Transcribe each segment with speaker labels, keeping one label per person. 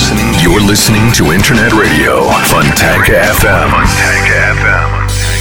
Speaker 1: listening. You're listening to Internet Radio Fontanka FM. Fontanka FM.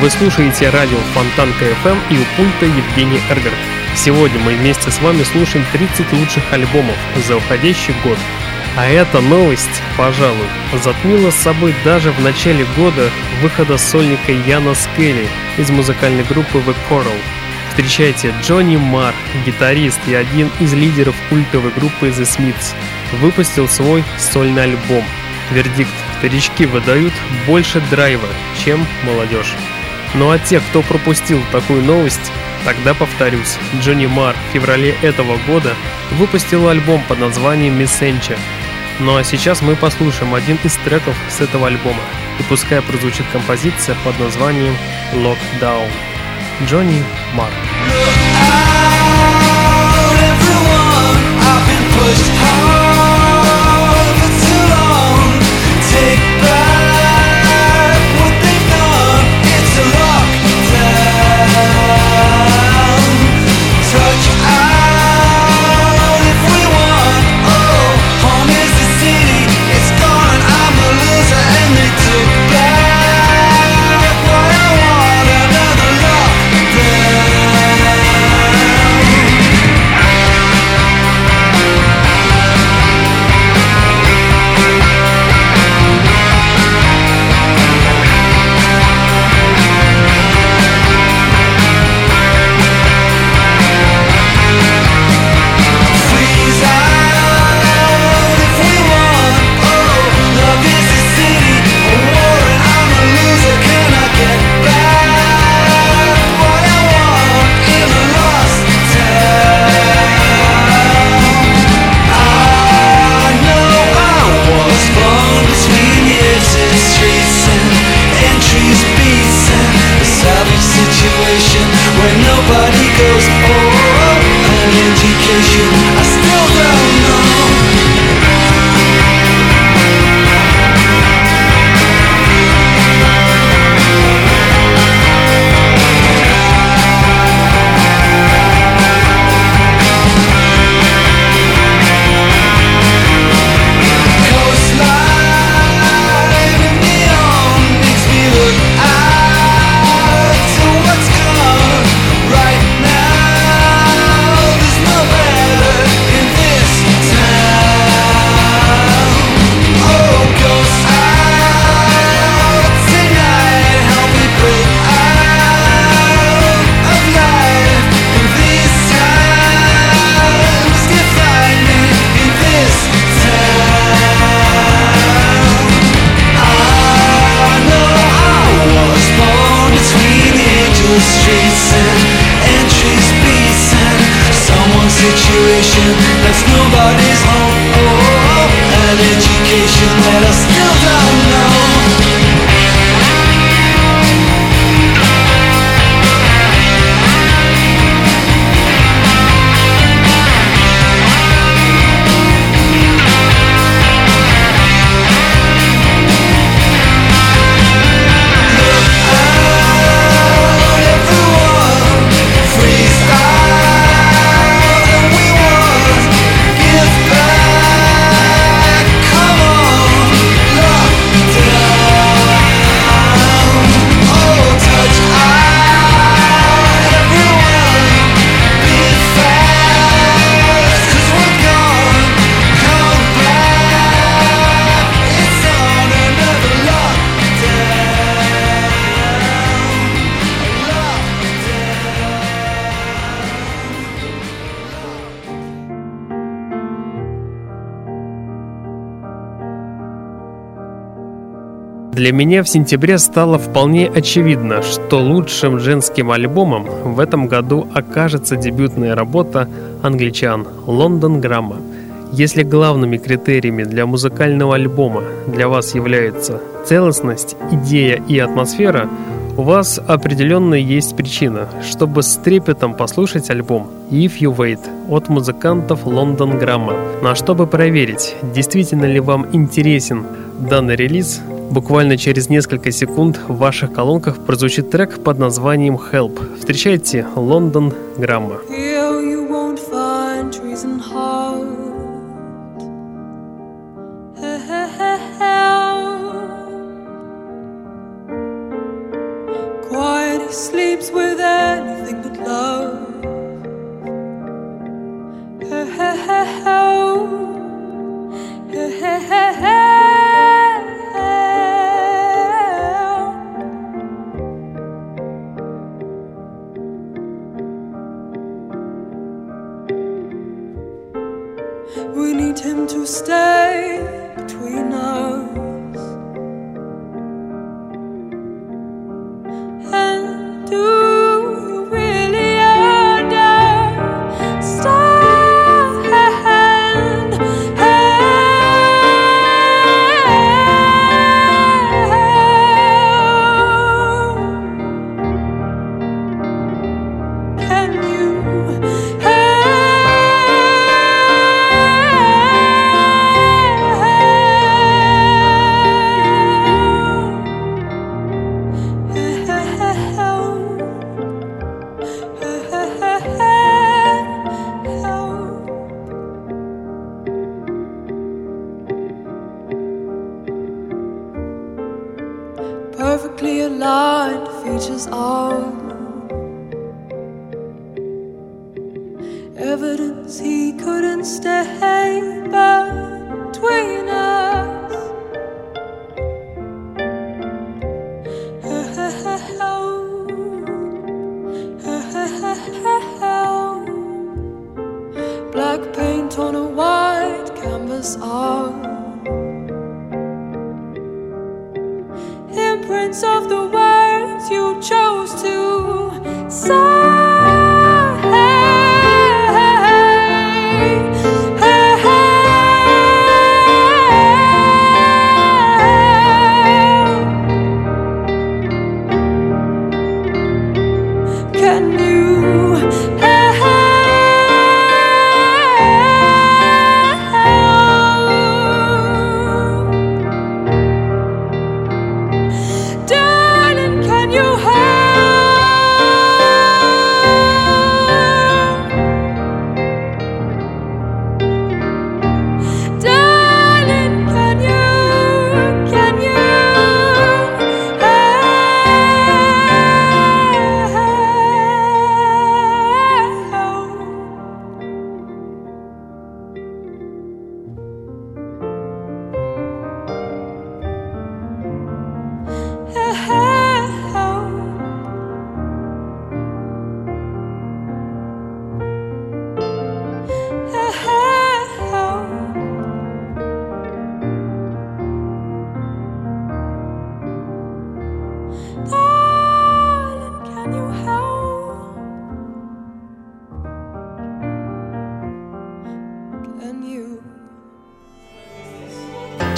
Speaker 2: Вы слушаете радио Фонтанка FM и у пульта Евгений Эргард. Сегодня мы вместе с вами слушаем 30 лучших альбомов за уходящий год. А эта новость, пожалуй, затмила с собой даже в начале года выхода сольника Яна Скелли из музыкальной группы The Coral. Встречайте, Джонни Марр, гитарист и один из лидеров культовой группы The Smiths, выпустил свой сольный альбом. Вердикт старички выдают больше драйва, чем молодежь. Ну а те, кто пропустил такую новость, тогда повторюсь, Джонни Мар в феврале этого года выпустил альбом под названием «Мессенча». Ну а сейчас мы послушаем один из треков с этого альбома, и пускай прозвучит композиция под названием «Lockdown». Джонни Мар. pushed Для меня в сентябре стало вполне очевидно, что лучшим женским альбомом в этом году окажется дебютная работа англичан «Лондон Грамма».
Speaker 3: Если главными критериями для музыкального альбома для вас являются целостность, идея и атмосфера, у вас определенно есть причина, чтобы с трепетом послушать альбом If You Wait от музыкантов London Грамма. А чтобы проверить, действительно ли вам интересен данный релиз, буквально через несколько секунд в ваших колонках прозвучит трек под названием Help. Встречайте London Грамма. sleeps with anything but love. him to stay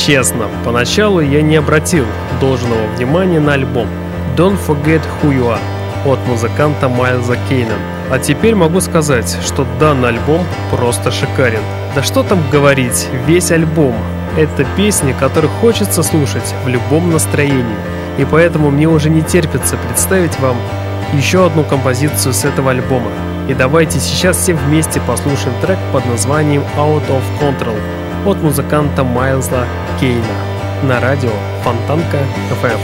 Speaker 3: Честно, поначалу я не обратил должного внимания на альбом Don't Forget Who You Are от музыканта Майлза Кейна. А теперь могу сказать, что данный альбом просто шикарен. Да что там говорить, весь альбом — это песни, которые хочется слушать в любом настроении. И поэтому мне уже не терпится представить вам еще одну композицию с этого альбома. И давайте сейчас все вместе послушаем трек под названием Out of Control от музыканта Майлза Кейна на радио Фонтанка FM.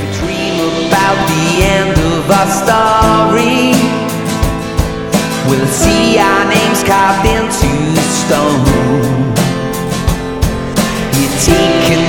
Speaker 3: We'll see our names carved into stone. You're taking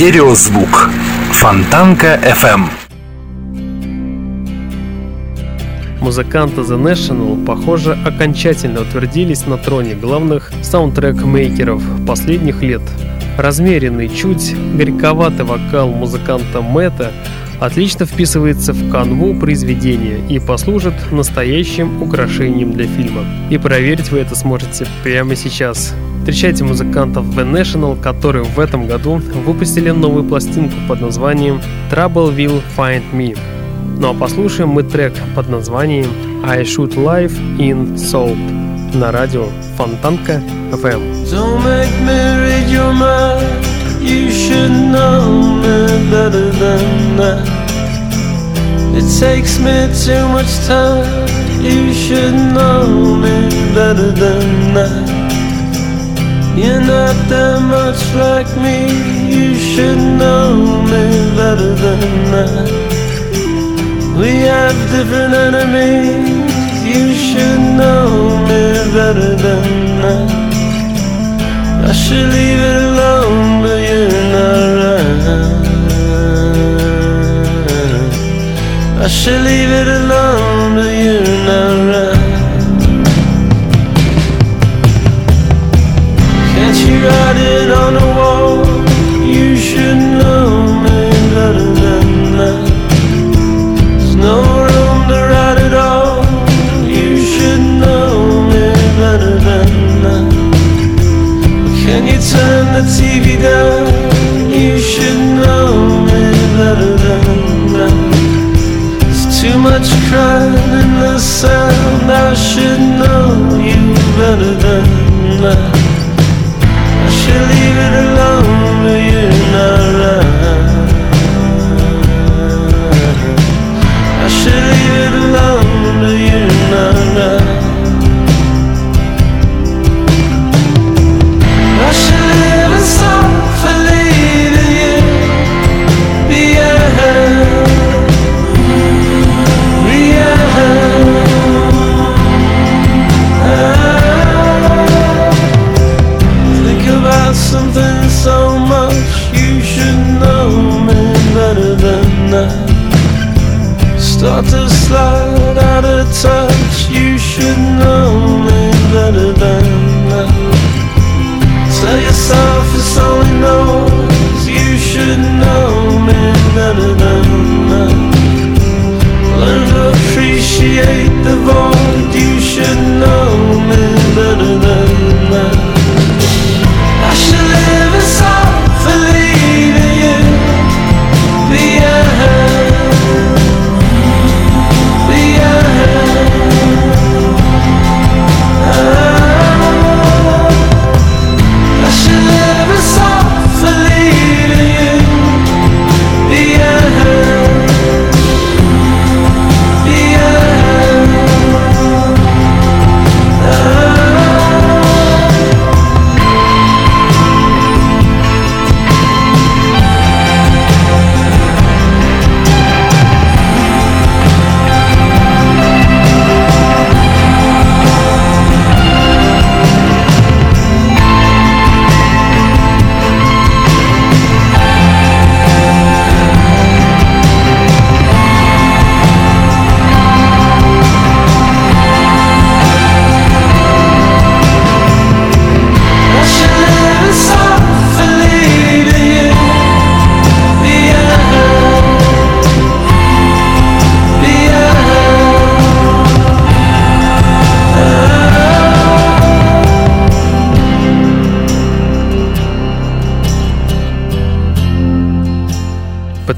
Speaker 1: Стереозвук. Фонтанка FM.
Speaker 4: Музыканты The National, похоже, окончательно утвердились на троне главных саундтрек-мейкеров последних лет. Размеренный, чуть горьковатый вокал музыканта Мэтта отлично вписывается в канву произведения и послужит настоящим украшением для фильма. И проверить вы это сможете прямо сейчас. Встречайте музыкантов The National, которые в этом году выпустили новую пластинку под названием Trouble Will Find Me. Ну а послушаем мы трек под названием I Should Live in Salt на радио Фонтанка FM. Don't make me read your mind. You should know me better than that. It takes me too much time. You should know me better than that. You're not that much like me. You should know me better than that. We have different enemies. You should know me better than that. I should leave it alone, but you're not. I should leave it alone, but you're not. It on the wall? You should know me better than that. There's no room to write it all. You should know me better than that. Can you turn the TV down? You should know me better than that. There's too much crying in the sound. I should know you better than that. I should leave it alone, but you're not right. To slide out of touch. You should know me better than that. Tell yourself it's only noise. You should know me better than that. Learn to appreciate the void. You should know me better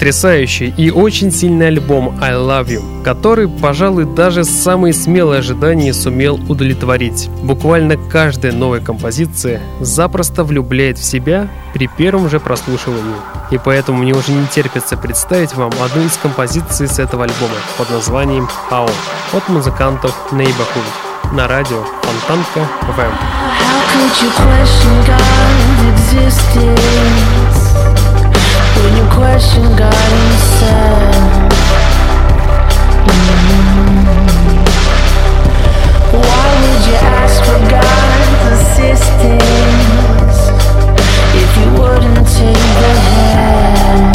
Speaker 4: Потрясающий и очень сильный альбом I Love You, который, пожалуй, даже самые смелые ожидания сумел удовлетворить. Буквально каждая новая композиция запросто влюбляет в себя при первом же прослушивании. И поэтому мне уже не терпится представить вам одну из композиций с этого альбома под названием «How» от музыкантов Neighborhood на радио Фонтанка FM.
Speaker 5: How could you question God's existence if you wouldn't take the help?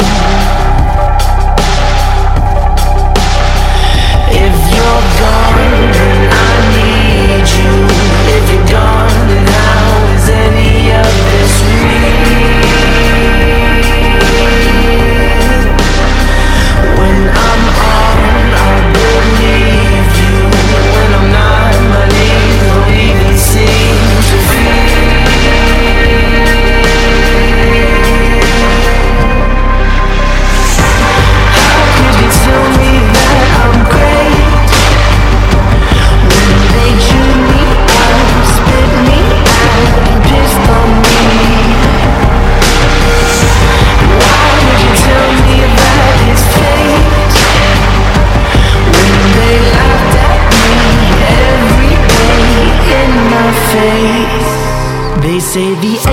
Speaker 5: say the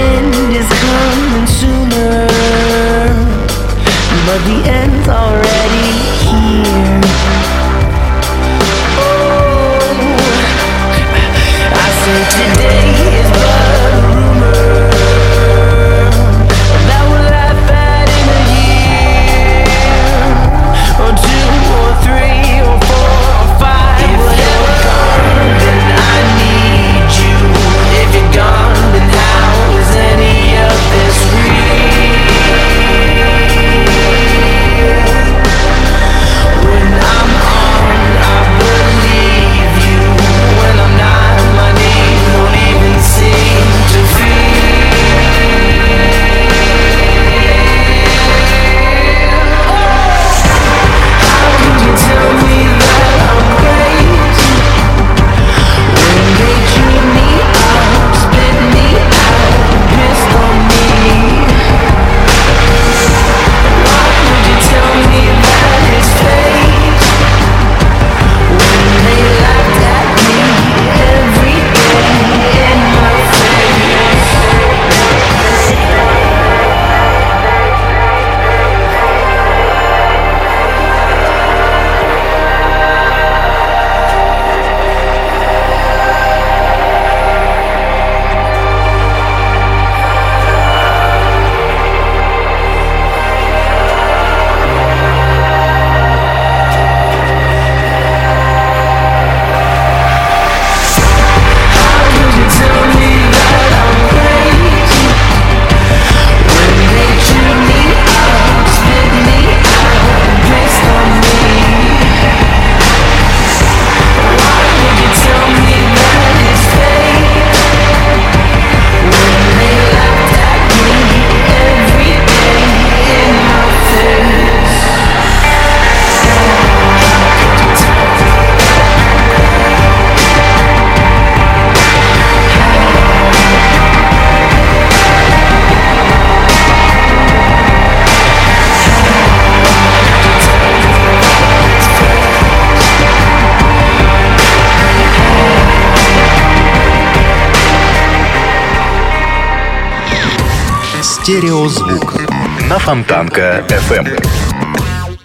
Speaker 6: Стереозвук
Speaker 1: на Фонтанка FM. Эм.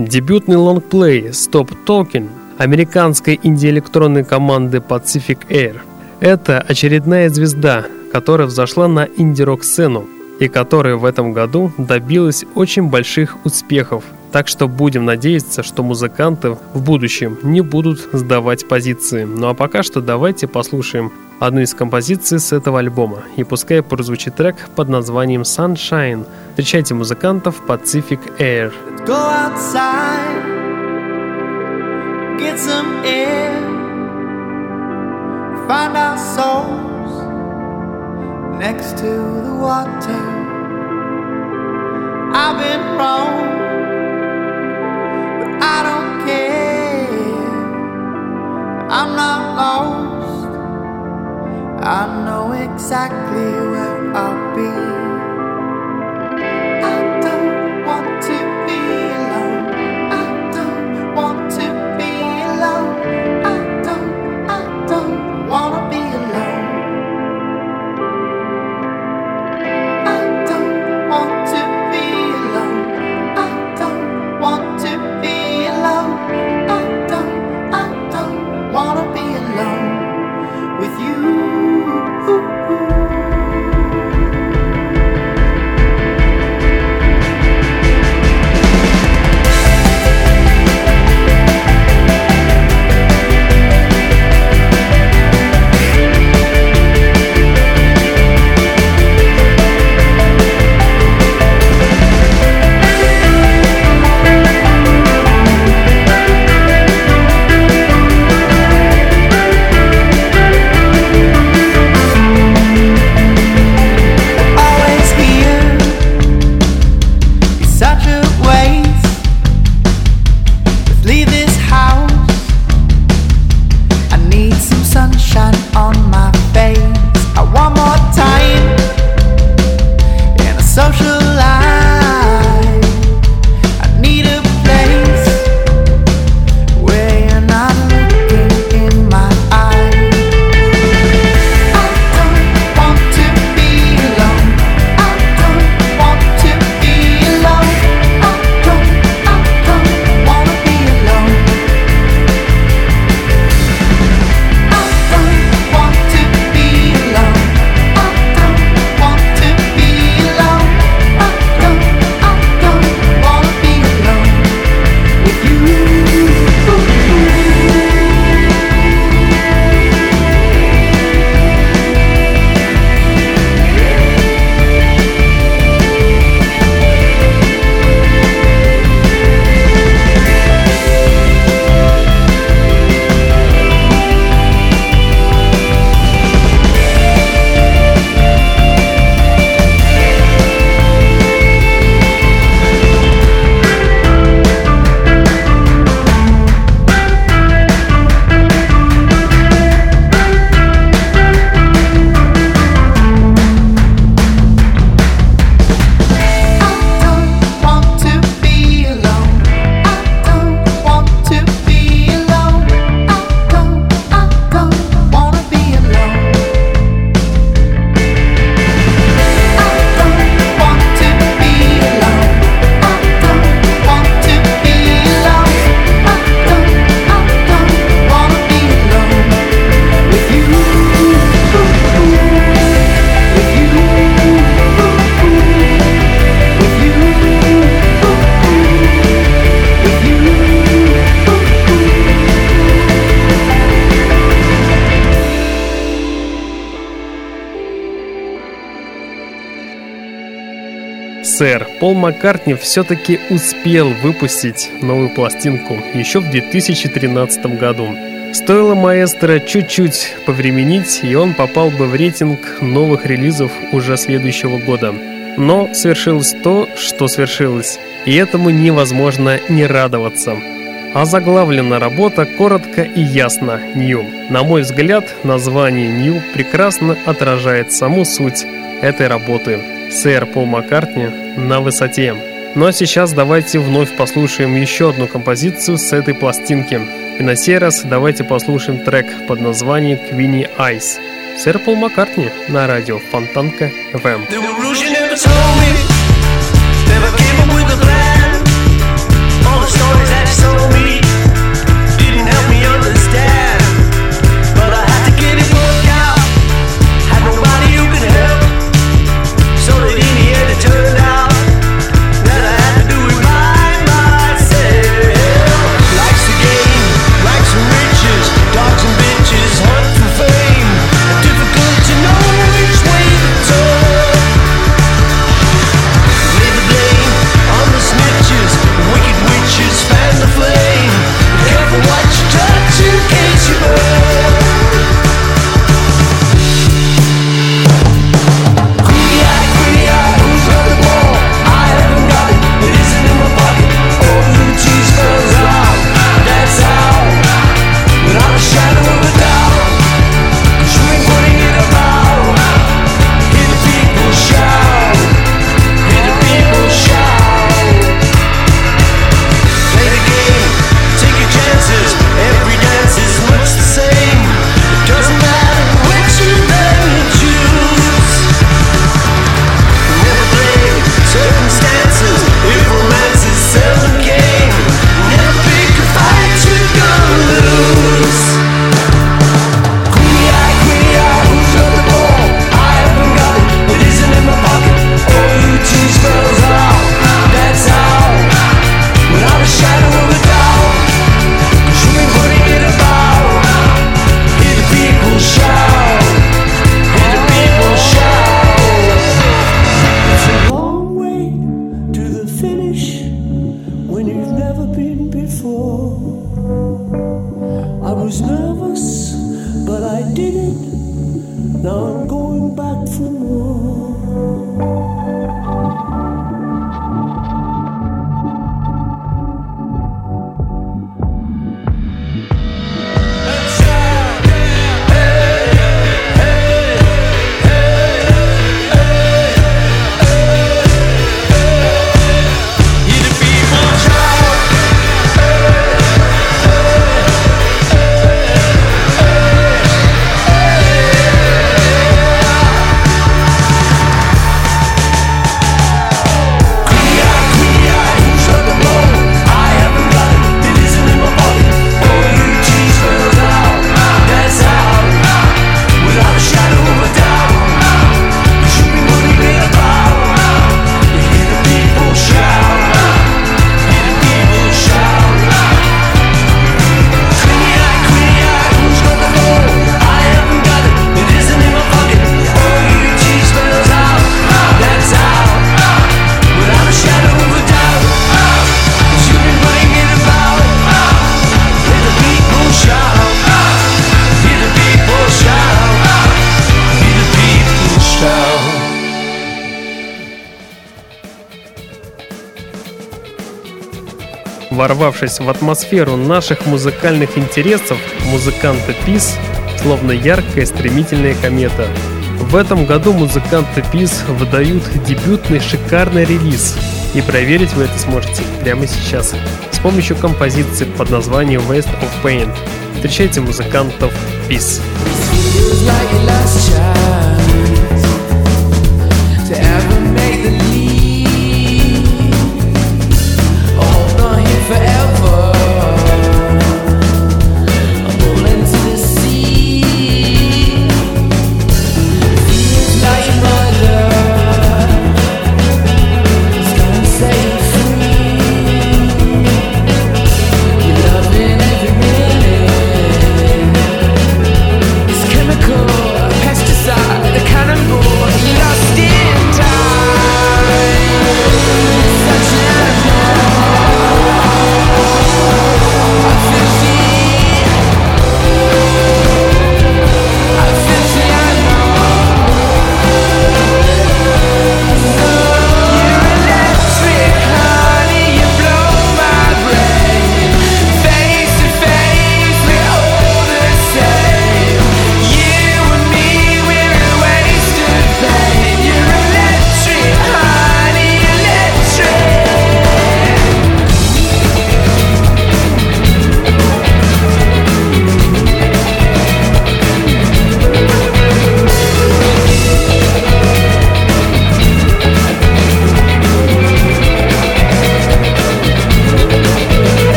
Speaker 7: Дебютный лонгплей «Stop Talking» американской инди-электронной команды Pacific Air. Это очередная звезда, которая взошла на инди-рок-сцену и которая в этом году добилась очень больших успехов – так что будем надеяться, что музыканты в будущем не будут сдавать позиции. Ну а пока что давайте послушаем одну из композиций с этого альбома. И пускай прозвучит трек под названием Sunshine. Встречайте музыкантов Pacific Air.
Speaker 8: Next to the water. I've been wrong. I'm not lost. I know exactly where I'll be.
Speaker 7: Маккартни все-таки успел выпустить новую пластинку еще в 2013 году. Стоило маэстро чуть-чуть повременить, и он попал бы в рейтинг новых релизов уже следующего года. Но свершилось то, что свершилось, и этому невозможно не радоваться. А заглавлена работа коротко и ясно «Нью». На мой взгляд, название «Нью» прекрасно отражает саму суть этой работы. Сэр Пол Маккартни на высоте. Ну а сейчас давайте вновь послушаем еще одну композицию с этой пластинки. И на сей раз давайте послушаем трек под названием «Queenie Eyes». Сэр Пол Маккартни на радио Фонтанка
Speaker 4: ФМ. The
Speaker 7: ворвавшись в атмосферу наших музыкальных интересов, музыканты Пис словно яркая стремительная комета. В этом году музыканты Пис выдают дебютный шикарный релиз, и проверить вы это сможете прямо сейчас с помощью композиции под названием West of Pain. Встречайте музыкантов
Speaker 4: Peace.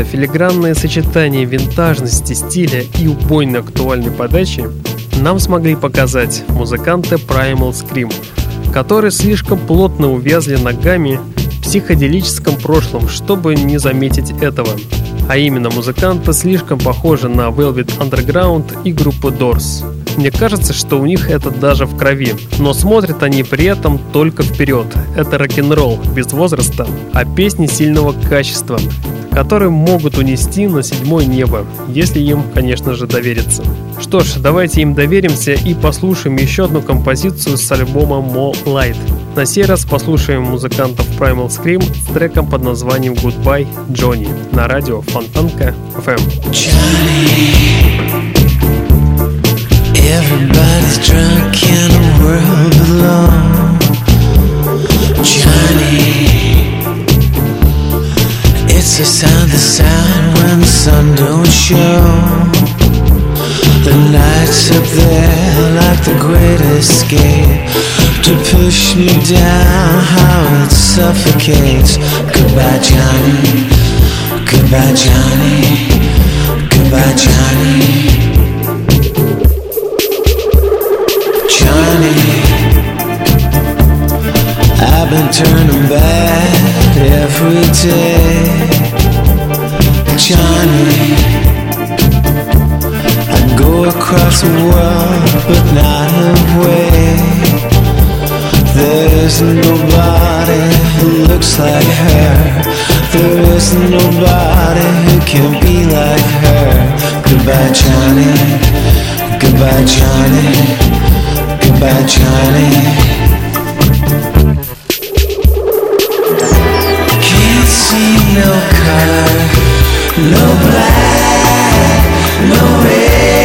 Speaker 7: Это филигранное сочетание винтажности, стиля и убойно актуальной подачи нам смогли показать музыканты Primal Scream, которые слишком плотно увязли ногами в психоделическом прошлом, чтобы не заметить этого. А именно, музыканты слишком похожи на Velvet Underground и группу Doors. Мне кажется, что у них это даже в крови, но смотрят они при этом только вперед. Это рок-н-ролл без возраста, а песни сильного качества, которые могут унести на седьмое небо, если им, конечно же, довериться. Что ж, давайте им доверимся и послушаем еще одну композицию с альбома More Light. На сей раз послушаем музыкантов Primal Scream с треком под названием Goodbye Johnny на радио Фонтанка FM.
Speaker 9: Everybody's show. The lights up there like the great escape to push me down. How it suffocates. Goodbye, Johnny. Goodbye, Johnny. Goodbye, Johnny. Johnny, I've been turning bad every day. Johnny, go across the world, but not away. There isn't nobody who looks like her. There isn't nobody who can be like her. Goodbye, Johnny. Goodbye, Johnny. Goodbye, Johnny. Can't see no color, no black, no red.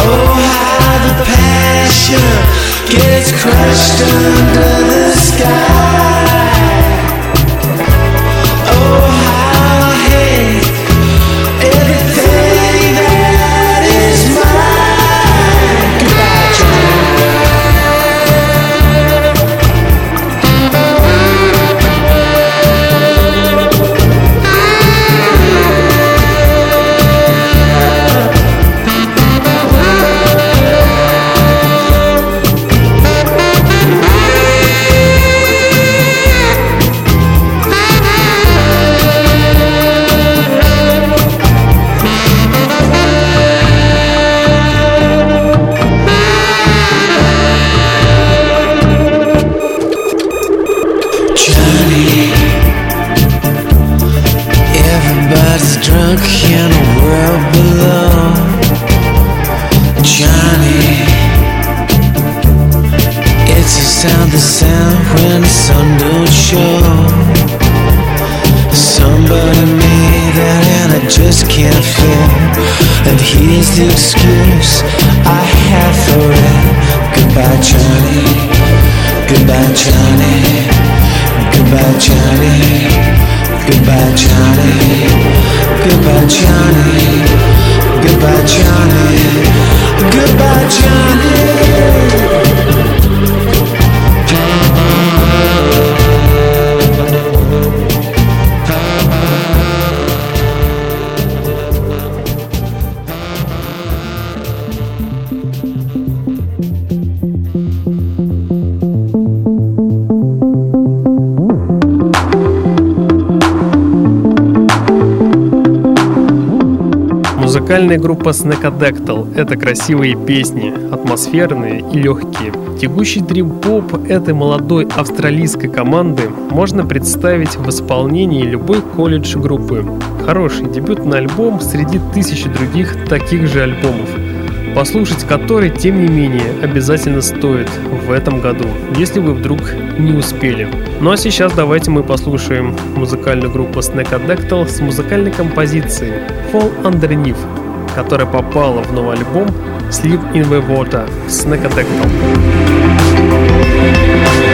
Speaker 9: Oh, gets crushed under the sky.
Speaker 7: Музыкальная группа Snakadactyl — это красивые песни, атмосферные и легкие. Тягущий дрим-поп этой молодой австралийской команды можно представить в исполнении любой колледж группы. Хороший дебютный альбом среди тысячи других таких же альбомов, послушать который, тем не менее, обязательно стоит в этом году, если вы вдруг не успели. Ну а сейчас давайте мы послушаем музыкальную группу Snakadactyl с музыкальной композицией Fall Underneath, которая попала в новый альбом Sleep in the Water Snakadactyl.
Speaker 1: Стереозвук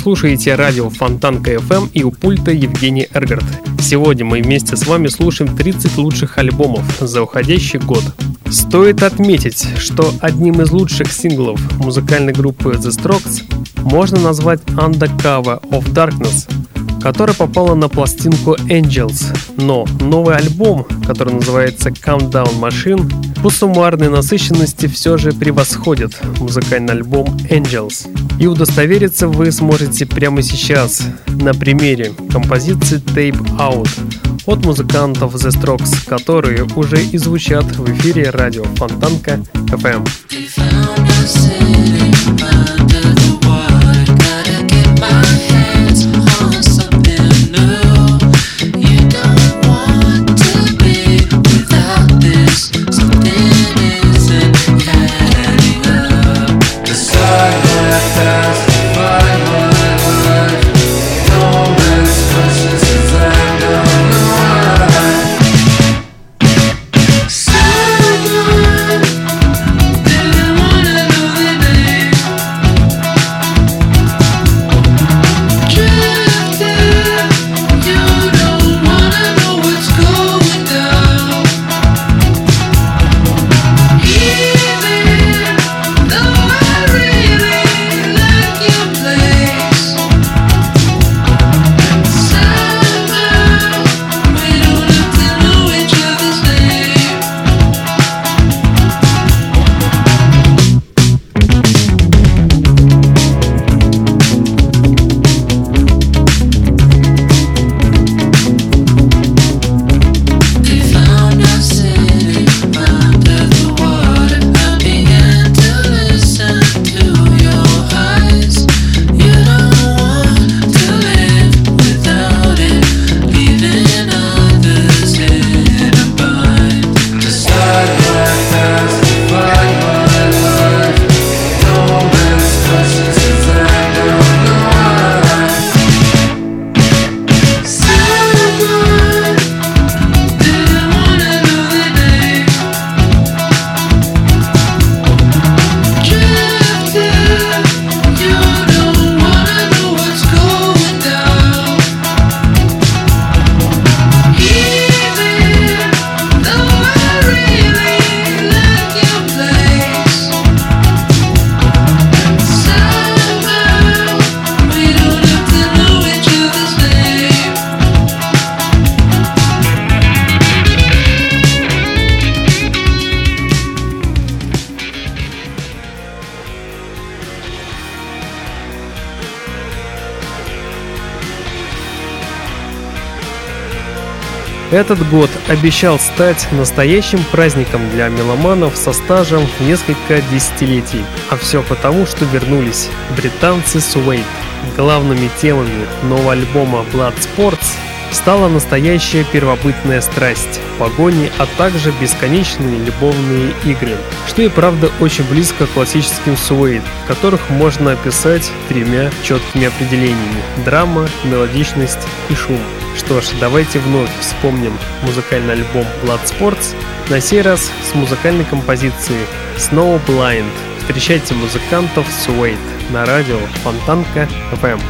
Speaker 7: слушаете радио Фонтанка FM и у пульта Евгений Эргард. Сегодня мы вместе с вами слушаем 30 лучших альбомов за уходящий год. Стоит отметить, что одним из лучших синглов музыкальной группы The Strokes можно назвать Undercover of Darkness, которая попала на пластинку Angels. Но новый альбом, который называется Countdown Machine, по суммарной насыщенности все же превосходит музыкальный альбом Angels. И удостовериться вы сможете прямо сейчас на примере композиции Tape Out от музыкантов The Strokes, которые уже и звучат в эфире радио Фонтанка FM. Этот год обещал стать настоящим праздником для меломанов со стажем в несколько десятилетий. А все потому, что вернулись британцы Suede. Главными темами нового альбома Blood Sports стала настоящая первобытная страсть, погони, а также бесконечные любовные игры, что и правда очень близко к классическим суэйд, которых можно описать тремя четкими определениями – драма, мелодичность и шум. Что ж, давайте вновь вспомним музыкальный альбом Blood Sports, на сей раз с музыкальной композицией Snow Blind. Встречайте музыкантов Suede на радио Фонтанка FM.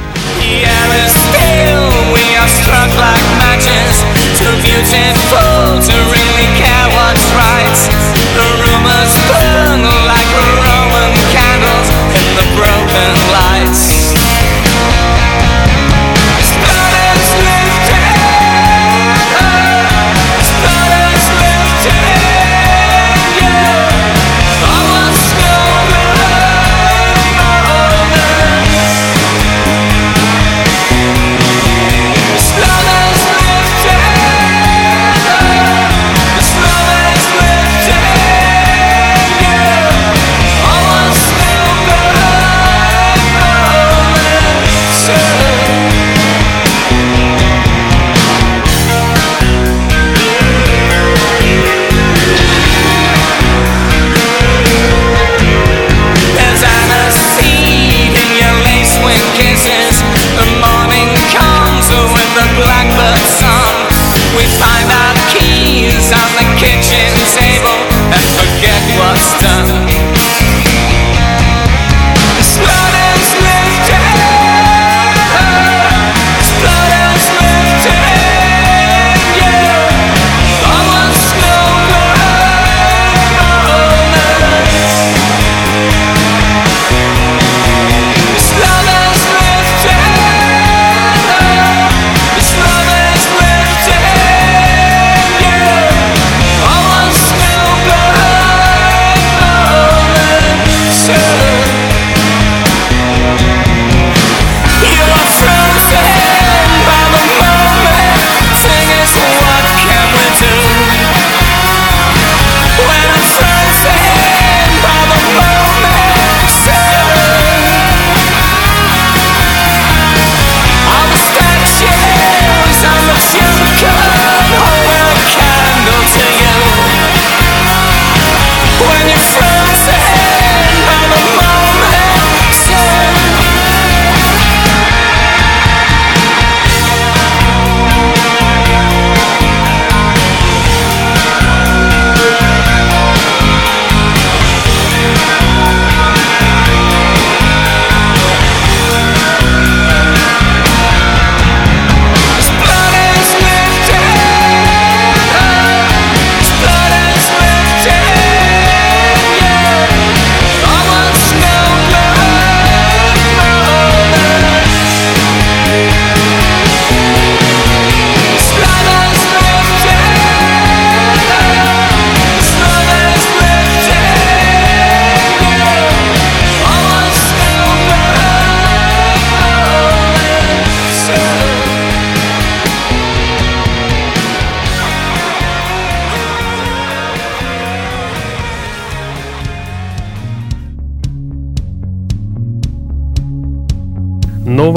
Speaker 10: Like Roman candles In the broken lights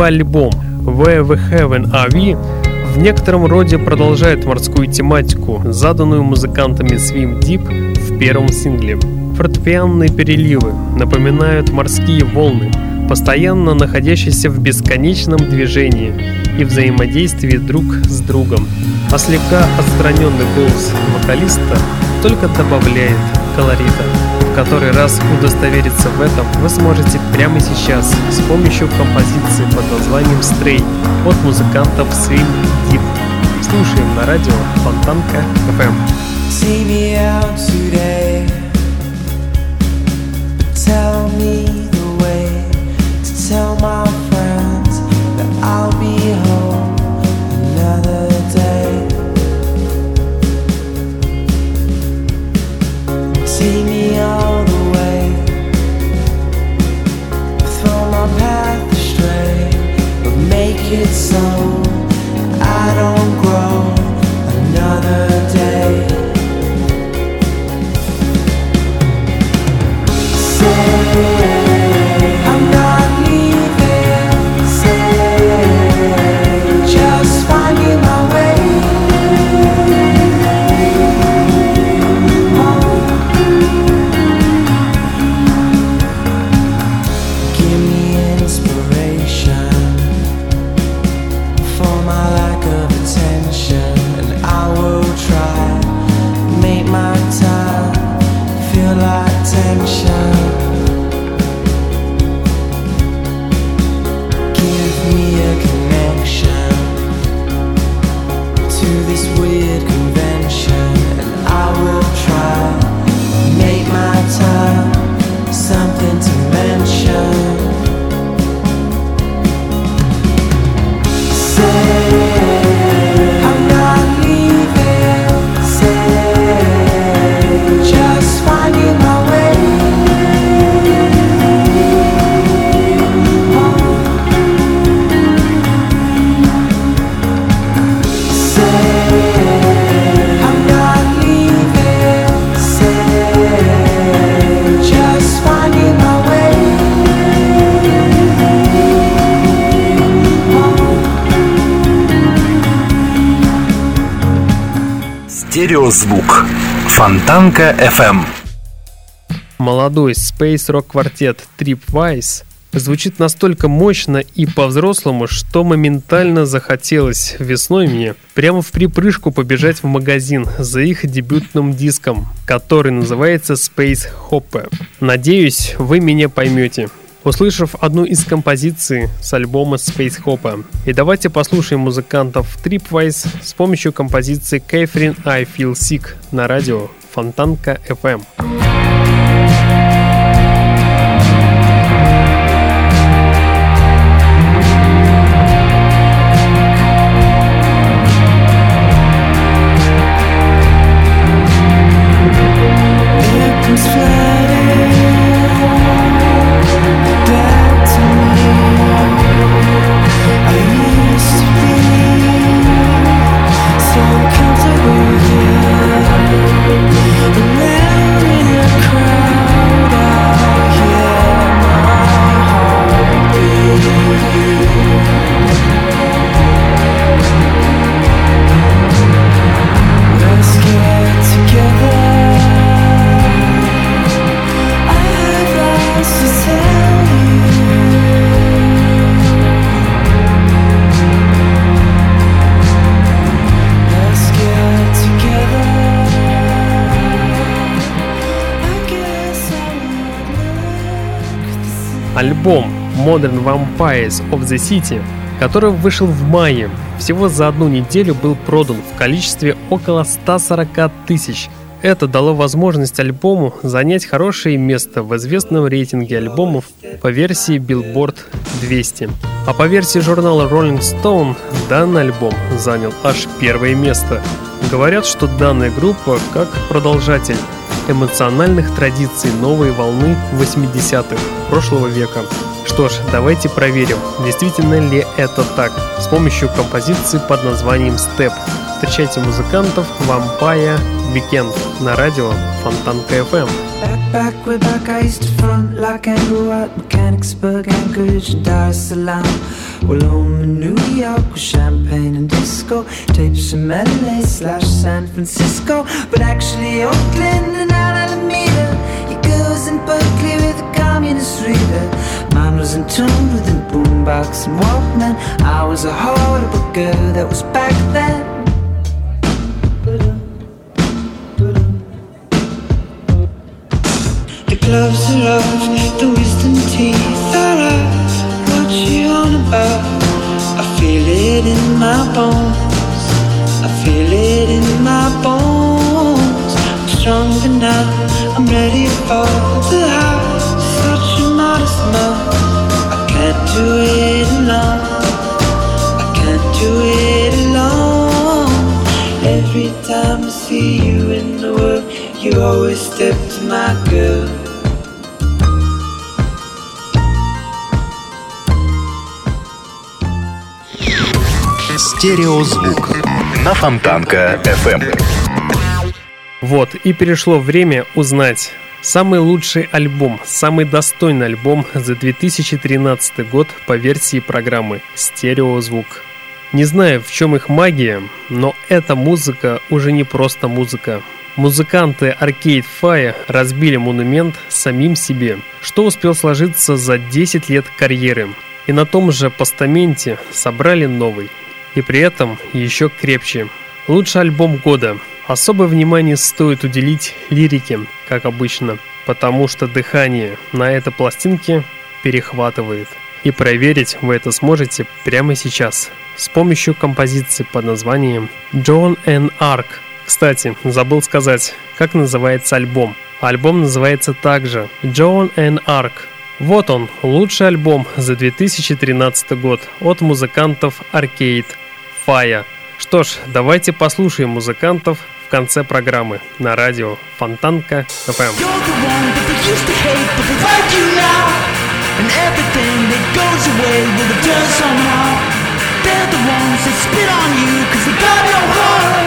Speaker 7: Альбом Where We Heaven Are We в некотором роде продолжает морскую тематику, заданную музыкантами Swim Deep в первом сингле. Фортепианные переливы напоминают морские волны, постоянно находящиеся в бесконечном движении и взаимодействии друг с другом. А слегка отстраненный голос вокалиста только добавляет колорита. Который раз удостовериться в этом вы сможете прямо сейчас с помощью композиции под названием Stray от музыкантов Swim Deep. Слушаем на радио Фонтанка FM.
Speaker 8: See me out it's so
Speaker 1: Стереозвук. Фонтанка FM.
Speaker 7: Молодой Space Rock квартет Tripwise звучит настолько мощно и по-взрослому, что моментально захотелось весной мне прямо в припрыжку побежать в магазин за их дебютным диском, который называется Space Hopper. Надеюсь, вы меня поймете. Услышав одну из композиций с альбома Space Hopper. И давайте послушаем музыкантов Tripwise с помощью композиции Catherine I Feel Sick на радио Фонтанка FM. Альбом Modern Vampires of the City, который вышел в мае, всего за одну неделю был продан в количестве около 140 тысяч. Это дало возможность альбому занять хорошее место в известном рейтинге альбомов по версии Billboard 200. А по версии журнала Rolling Stone данный альбом занял аж первое место. Говорят, что данная группа как продолжатель эмоциональных традиций новой волны 80-х прошлого века. Что ж, давайте проверим, действительно ли это так, с помощью композиции под названием «Step». Встречайте музыкантов Vampire Weekend на радио Фонтанка FM.
Speaker 8: Back, back, way back, I used to front like Anglo at Mechanicsburg, Anchorage, Dar es Salaam. Well, home in New York with champagne and disco, tapes from LA slash San Francisco, but actually Oakland and Alameda. He goes in Berkeley with a communist reader. Mine was in tune with a boombox and Walkman. I was a horrible girl that was back then. Gloves are off, the wisdom teeth are out. What you on about? I feel it in my bones. I feel it in my bones. I'm stronger now. I'm ready for the high. Such a modest mouth. I can't do it alone. I can't do it alone. Every time I see you in the world, you always step to my girl.
Speaker 1: Стереозвук на Фонтанка FM.
Speaker 7: Вот, и перешло время узнать самый лучший альбом, самый достойный альбом за 2013 год по версии программы «Стереозвук». Не знаю, в чем их магия, но эта музыка уже не просто музыка. Музыканты Arcade Fire разбили монумент самим себе, что успел сложиться за 10 лет карьеры. И на том же постаменте собрали новый. И при этом еще крепче. Лучший альбом года. Особое внимание стоит уделить лирике, как обычно, потому что дыхание на этой пластинке перехватывает. И проверить вы это сможете прямо сейчас с помощью композиции под названием John and Ark. Кстати, забыл сказать, как называется альбом. Альбом называется также John and Ark. Вот он, лучший альбом за 2013 год от музыкантов Arcade Fire. Что ж, давайте послушаем музыкантов в конце программы на радио Фонтанка FM.
Speaker 4: They're the ones that spit on you, cause they got no heart.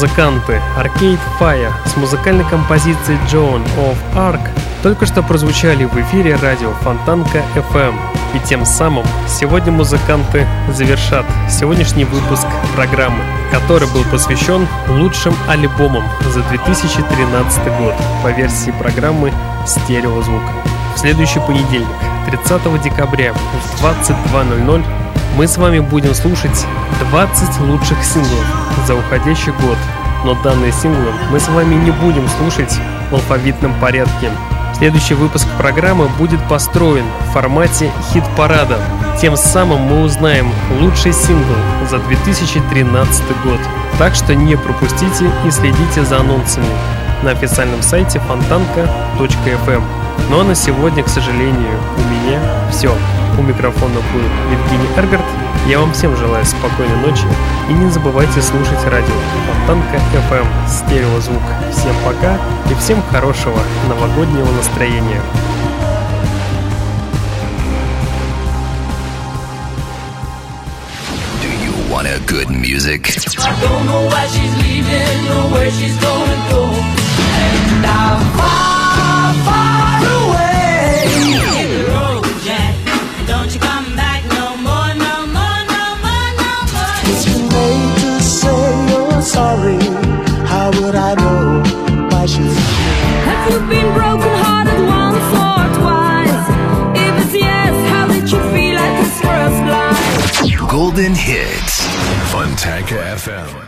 Speaker 7: Музыканты Arcade Fire с музыкальной композицией Joan of Arc только что прозвучали в эфире радио Фонтанка FM. И тем самым сегодня музыканты завершат сегодняшний выпуск программы, который был посвящен лучшим альбомам за 2013 год по версии программы «Стереозвук». В следующий понедельник, 30 декабря в 22.00 мы с вами будем слушать 20 лучших синглов за уходящий год. Но данные синглы мы с вами не будем слушать в алфавитном порядке. Следующий выпуск программы будет построен в формате хит-парада. Тем самым мы узнаем лучший сингл за 2013 год. Так что не пропустите и следите за анонсами на официальном сайте фонтанка.фм. Ну а на сегодня, к сожалению, у меня все. У микрофона был Евгений Эргард. Я вам всем желаю спокойной ночи и не забывайте слушать радио Фонтанка FM стереозвук. Всем пока и всем хорошего новогоднего настроения.
Speaker 11: Do you want a good music?
Speaker 4: I don't know why she's leaving or where she's gonna go. And I'm far, far
Speaker 11: Golden Hits.
Speaker 1: Fontanka FM.